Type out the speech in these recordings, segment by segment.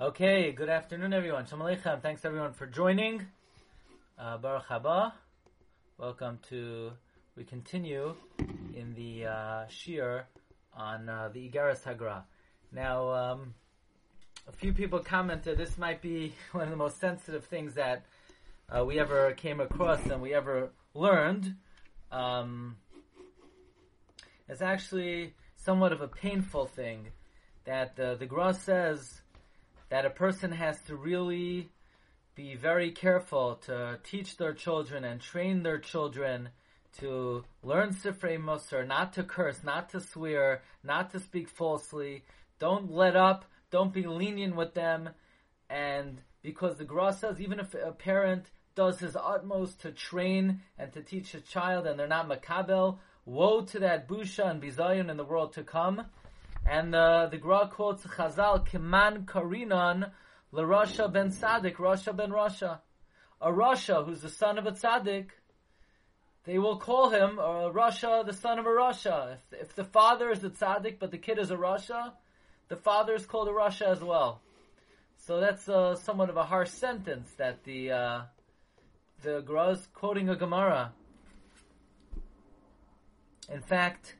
Okay, good afternoon, everyone. Shalom Aleichem. Thanks, everyone, for joining. Uh, Baruch haba. Welcome to. We continue in the uh, Shir on uh, the Igaras Hagra. Now, um, a few people commented this might be one of the most sensitive things that uh, we ever came across and we ever learned. Um, it's actually somewhat of a painful thing that uh, the Gra says that a person has to really be very careful to teach their children and train their children to learn Sifrei Musar, not to curse, not to swear, not to speak falsely. Don't let up. Don't be lenient with them. And because the Gra says, even if a parent does his utmost to train and to teach his child and they're not makabel, woe to that busha and bizayon in the world to come. And uh, the Gra quotes Chazal, Kiman Karinan LaRasha ben Sadik, Rasha ben Rasha. A Rasha who's the son of a Tzaddik, they will call him a Rasha, the son of a Rasha. If, if the father is a Tzaddik but the kid is a Rasha, the father is called a Rasha as well. So that's uh, somewhat of a harsh sentence that the uh, the Gra is quoting a Gemara. In fact,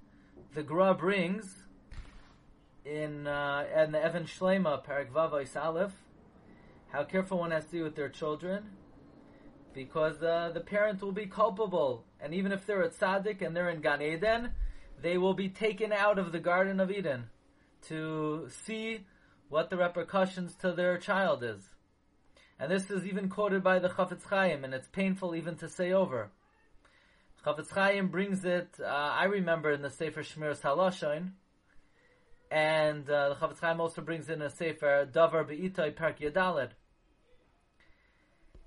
the Gra brings in uh, in the Evan Shlema Parak Vav Aleph how careful one has to be with their children because uh, the parent will be culpable, and even if they're a tzaddik and they're in Gan Eden, they will be taken out of the Garden of Eden to see what the repercussions to their child is. And this is even quoted by the Chafetz Chaim, and it's painful even to say over. Chafetz Chaim brings it, uh, I remember in the Sefer Shmiras Halashon, and uh, the Chafetz Chaim also brings in a Sefer Davar Be'itay Park Yadalid.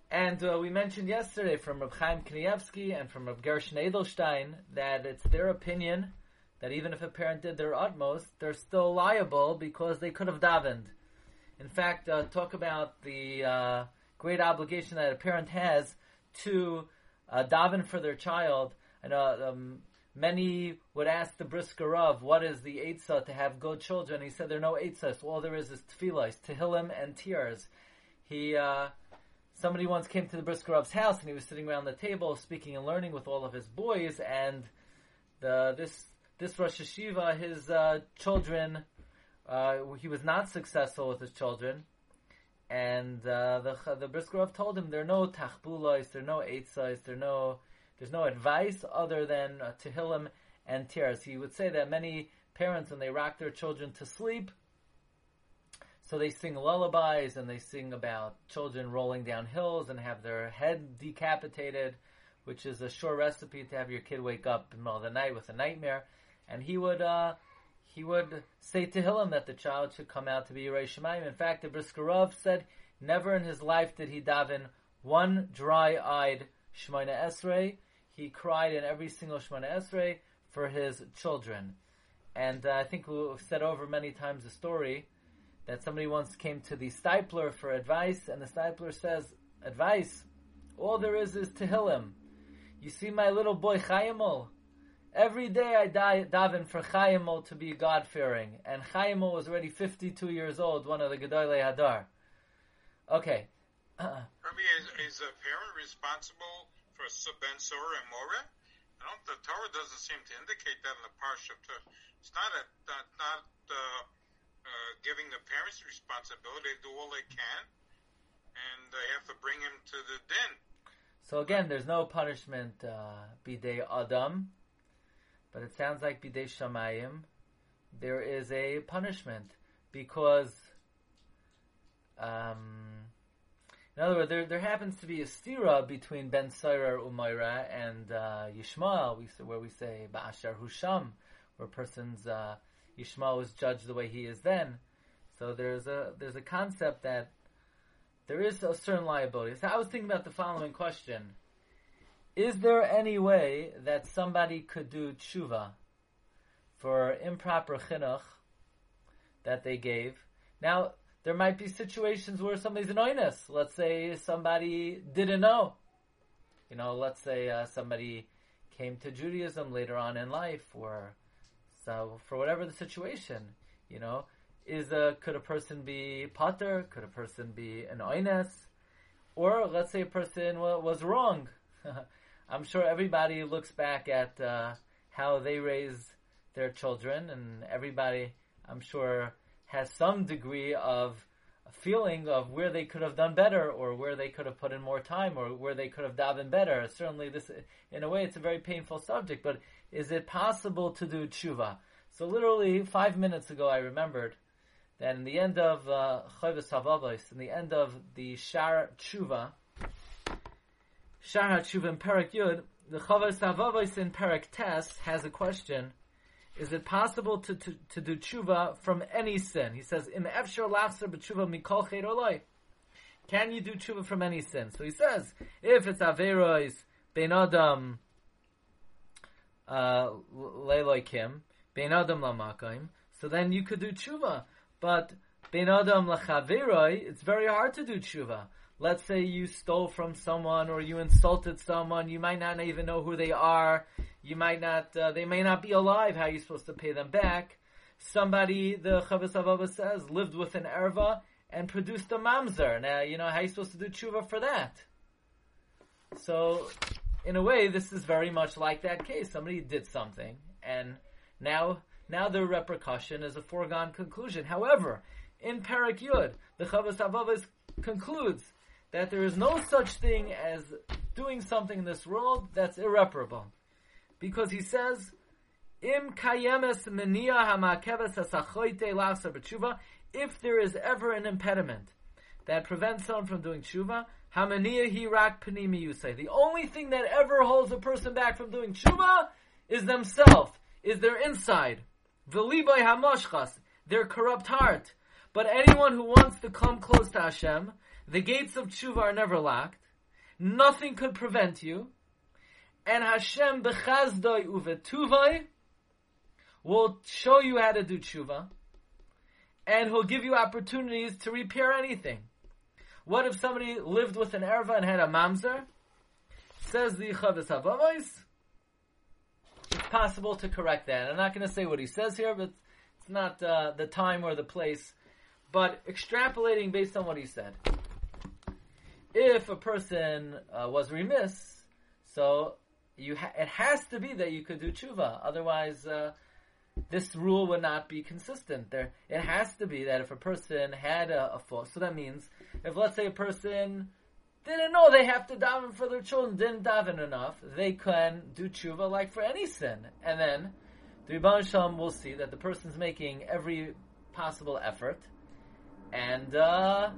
And uh, we mentioned yesterday from Reb Chaim Kanievsky and from Reb Gershon Edelstein that it's their opinion that even if a parent did their utmost, they're still liable because they could have davened. In fact, uh, talk about the uh, great obligation that a parent has to uh, daven for their child. And um, many would ask the Brisker Rav, what is the Eitzah to have good children? He said there are no Eitzahs. All there is is tefillah, tehillim, and tears. He uh, somebody once came to the Brisker Rav's house and he was sitting around the table speaking and learning with all of his boys and the this this Rosh Yeshiva, his uh, children, uh, he was not successful with his children, and uh, the the Brisker Rav told him there are no tachbulos, there are no eitzais, there are no there's no advice other than uh, tehillim and tears. He would say that many parents, when they rock their children to sleep, so they sing lullabies and they sing about children rolling down hills and have their head decapitated, which is a sure recipe to have your kid wake up in the middle of the night with a nightmare. And he would uh, he would say to him that the child should come out to be Yerei Shemaim. In fact, the Brisker Rav said never in his life did he daven one dry-eyed Shemona Esrei. He cried in every single Shemona Esrei for his children. And uh, I think we've said over many times the story that somebody once came to the Steipler for advice, and the Steipler says, Advice, all there is is Tehillim. You see my little boy Chayimol? Every day I die, daven for Chayimol to be God fearing, and Chayimol was already 52 years old, one of the Gedolei Hadar. Okay. Is, is a parent responsible for Ben Sora and Moreh? I don't, the Torah doesn't seem to indicate that in the Parsha. It's not a, not, not uh, uh, giving the parents responsibility. They do all they can, and they have to bring him to the din. So again, there's no punishment uh, adam, but it sounds like bidei shamayim. There is a punishment because, um, in other words, there there happens to be a stira between Ben Sairar Umayra and uh, Yishmael, where we say Ba'ashar Husham, where person's uh, Yishmael was judged the way he is then. So there's a there's a concept that there is a certain liability. So I was thinking about the following question: Is there any way that somebody could do tshuva for improper chinuch that they gave? Now there might be situations where somebody's an oinus. Let's say somebody didn't know. You know, let's say uh, somebody came to Judaism later on in life, or so for whatever the situation, you know, is a could a person be pater? Could a person be an oines? Or let's say a person was wrong. I'm sure everybody looks back at uh, how they raise their children, and everybody, I'm sure, has some degree of feeling of where they could have done better, or where they could have put in more time, or where they could have davened better. Certainly, this, in a way, it's a very painful subject. But is it possible to do tshuva? So, literally five minutes ago, I remembered that in the end of Chovos uh, in the end of the Shar Tshuva, Shar Tshuva in Perak Yud, the Chovos HaLevavos in Perak Tes has a question. Is it possible to, to, to do tshuva from any sin? He says, "Im efshar lachzer b'tshuva mikol cheder Can you do tshuva from any sin? So he says, if it's averos ben adam uh, leiloikim, ben adam lamakim, so then you could do tshuva. But ben adam lachaveroi, it's very hard to do tshuva. Let's say you stole from someone or you insulted someone, you might not even know who they are. You might not, uh, they may not be alive. How are you supposed to pay them back? Somebody, the HaLevavos says, lived with an erva and produced a mamzer. Now, you know, how are you supposed to do tshuva for that? So, in a way, this is very much like that case. Somebody did something, and now now the repercussion is a foregone conclusion. However, in Parak Yud, the Chovos HaLevavos concludes that there is no such thing as doing something in this world that's irreparable. Because he says, Im kayemes menia b'tshuva, if there is ever an impediment that prevents someone from doing tshuva, hamania hi rak panimi you say. The only thing that ever holds a person back from doing tshuva is themselves, is their inside. V'libai hamoshchas, their corrupt heart. But anyone who wants to come close to Hashem, the gates of tshuva are never locked. Nothing could prevent you. And Hashem bechazdoi uvetuvai will show you how to do tshuva. And he'll give you opportunities to repair anything. What if somebody lived with an erva and had a mamzer? Says the Chovos HaLevavos, it's possible to correct that. I'm not going to say what he says here, but it's not uh, the time or the place. But extrapolating based on what he said. If a person uh, was remiss, so you ha- it has to be that you could do tshuva. Otherwise, uh, this rule would not be consistent. There, it has to be that if a person had a, a fault, so that means if let's say a person didn't know they have to daven for their children, didn't daven enough, they can do tshuva like for any sin. And then the Rebbe Shalom will see that the person's making every possible effort, and uh,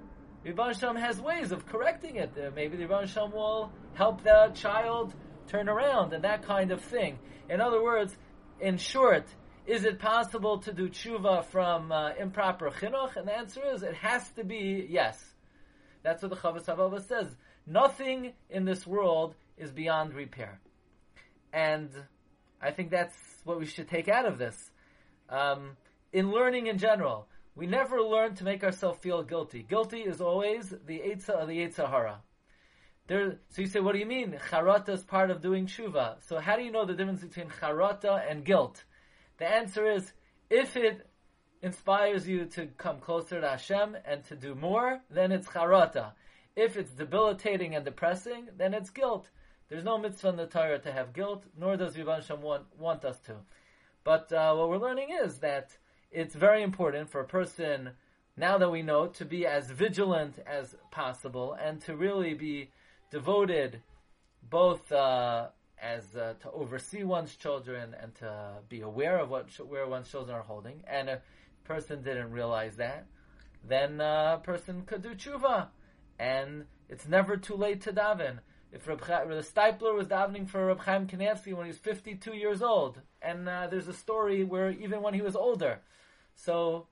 Rebbe Shalom has ways of correcting it. Uh, maybe the Rebbe Shalom will help the child turn around and that kind of thing. In other words, in short, is it possible to do tshuva from uh, improper chinuch? And the answer is, it has to be yes. That's what the Chovos HaLevavos says. Nothing in this world is beyond repair. And I think that's what we should take out of this. Um, in learning in general, we never learn to make ourselves feel guilty. Guilty is always the Eitzah of the Yetzer Hara. There, so you say, what do you mean? Charata is part of doing tshuva. So how do you know the difference between charata and guilt? The answer is, if it inspires you to come closer to Hashem and to do more, then it's charata. If it's debilitating and depressing, then it's guilt. There's no mitzvah in the Torah to have guilt, nor does Rebbe Shem want, want us to. But uh, what we're learning is that it's very important for a person, now that we know, to be as vigilant as possible and to really be devoted both uh, as uh, to oversee one's children and to be aware of what where one's children are holding, and a person didn't realize that, then a person could do tshuva, and it's never too late to daven. If Reb the Steipler was davening for Reb Chaim Kanievsky when he was 52 years old, and uh, there's a story where even when he was older, so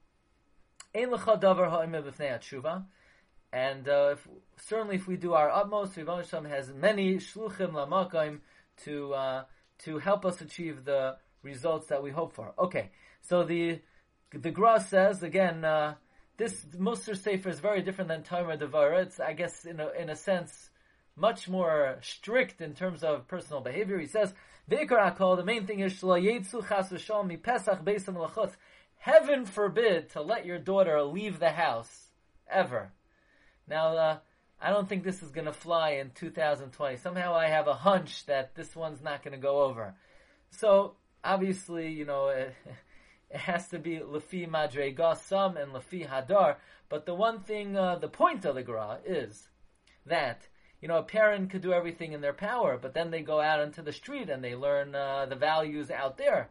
ein lecha davar ha'imeh b'fnei tshuva, and uh, if, certainly if we do our utmost, Rebbe has many shluchim lamakim to uh, to help us achieve the results that we hope for. Okay, so the the Gra says again, uh, this Musar Sefer is very different than Tomer Devara. It's, I guess, in a, in a sense, much more strict in terms of personal behavior. He says, the main thing is, heaven forbid to let your daughter leave the house ever. Now, uh, I don't think this is going to fly in 2020. Somehow I have a hunch that this one's not going to go over. So, obviously, you know, it, it has to be Lafi Madre Gossam and Lafi Hadar. But the one thing, uh, the point of the Gra is that, you know, a parent could do everything in their power, but then they go out into the street and they learn uh, the values out there.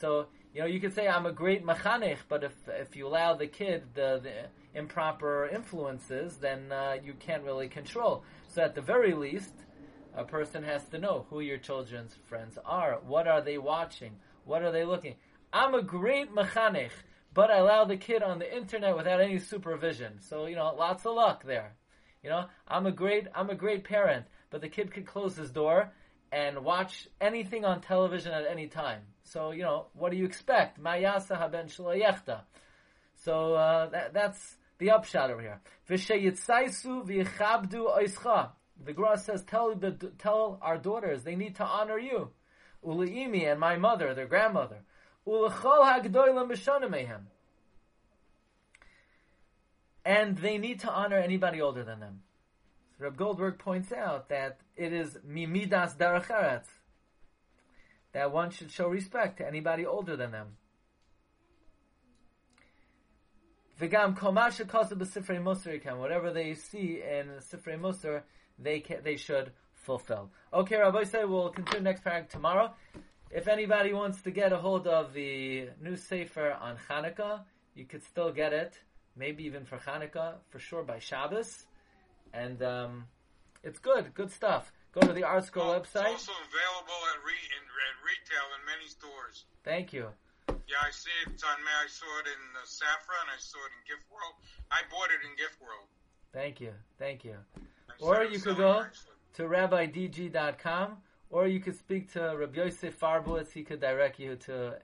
So, you know, you could say I'm a great mechanech, but if if you allow the kid the, the improper influences, then uh, you can't really control. So at the very least, a person has to know who your children's friends are. What are they watching? What are they looking? I'm a great mechanech, but I allow the kid on the internet without any supervision. So you know, lots of luck there. You know, I'm a great I'm a great parent, but the kid could close his door and watch anything on television at any time. So, you know, what do you expect? Mayasa haben shalayechta. So, uh, that, that's the upshot over here. V'sheyitzaisu v'yichabdu oischa. The Gra says, tell, the, tell our daughters, they need to honor you. Uleimi and my mother, their grandmother. Ulechol hagdoilam b'shonamehem. And they need to honor anybody older than them. So Reb Goldberg points out that it is mimidas daracharetz, that one should show respect to anybody older than them. V'gam komasha kosa b'sifrei musar whatever they see in sifrei musar, they can, they should fulfill. Okay, Rabbi say we'll continue next paragraph tomorrow. If anybody wants to get a hold of the new sefer on Hanukkah, you could still get it, maybe even for Hanukkah, for sure by Shabbos and um, it's good, good stuff. Go to the ArtScroll Well, website. It's also available at, re- in, at retail in many stores. Thank you. Yeah, I see it on me. I saw it in uh, Safra and I saw it in Gift World. I bought it in Gift World. Thank you. Thank you. I'm Or you could go to rabbidg.com, or you could speak to Rabbi Yosef Farbowitz. He could direct you to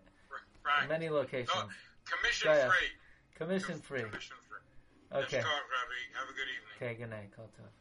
Right. many locations. No, commission free. Commission free. Commission free. Okay. Let's talk, Ravi. Have a good evening. Okay, good night. Kol tov.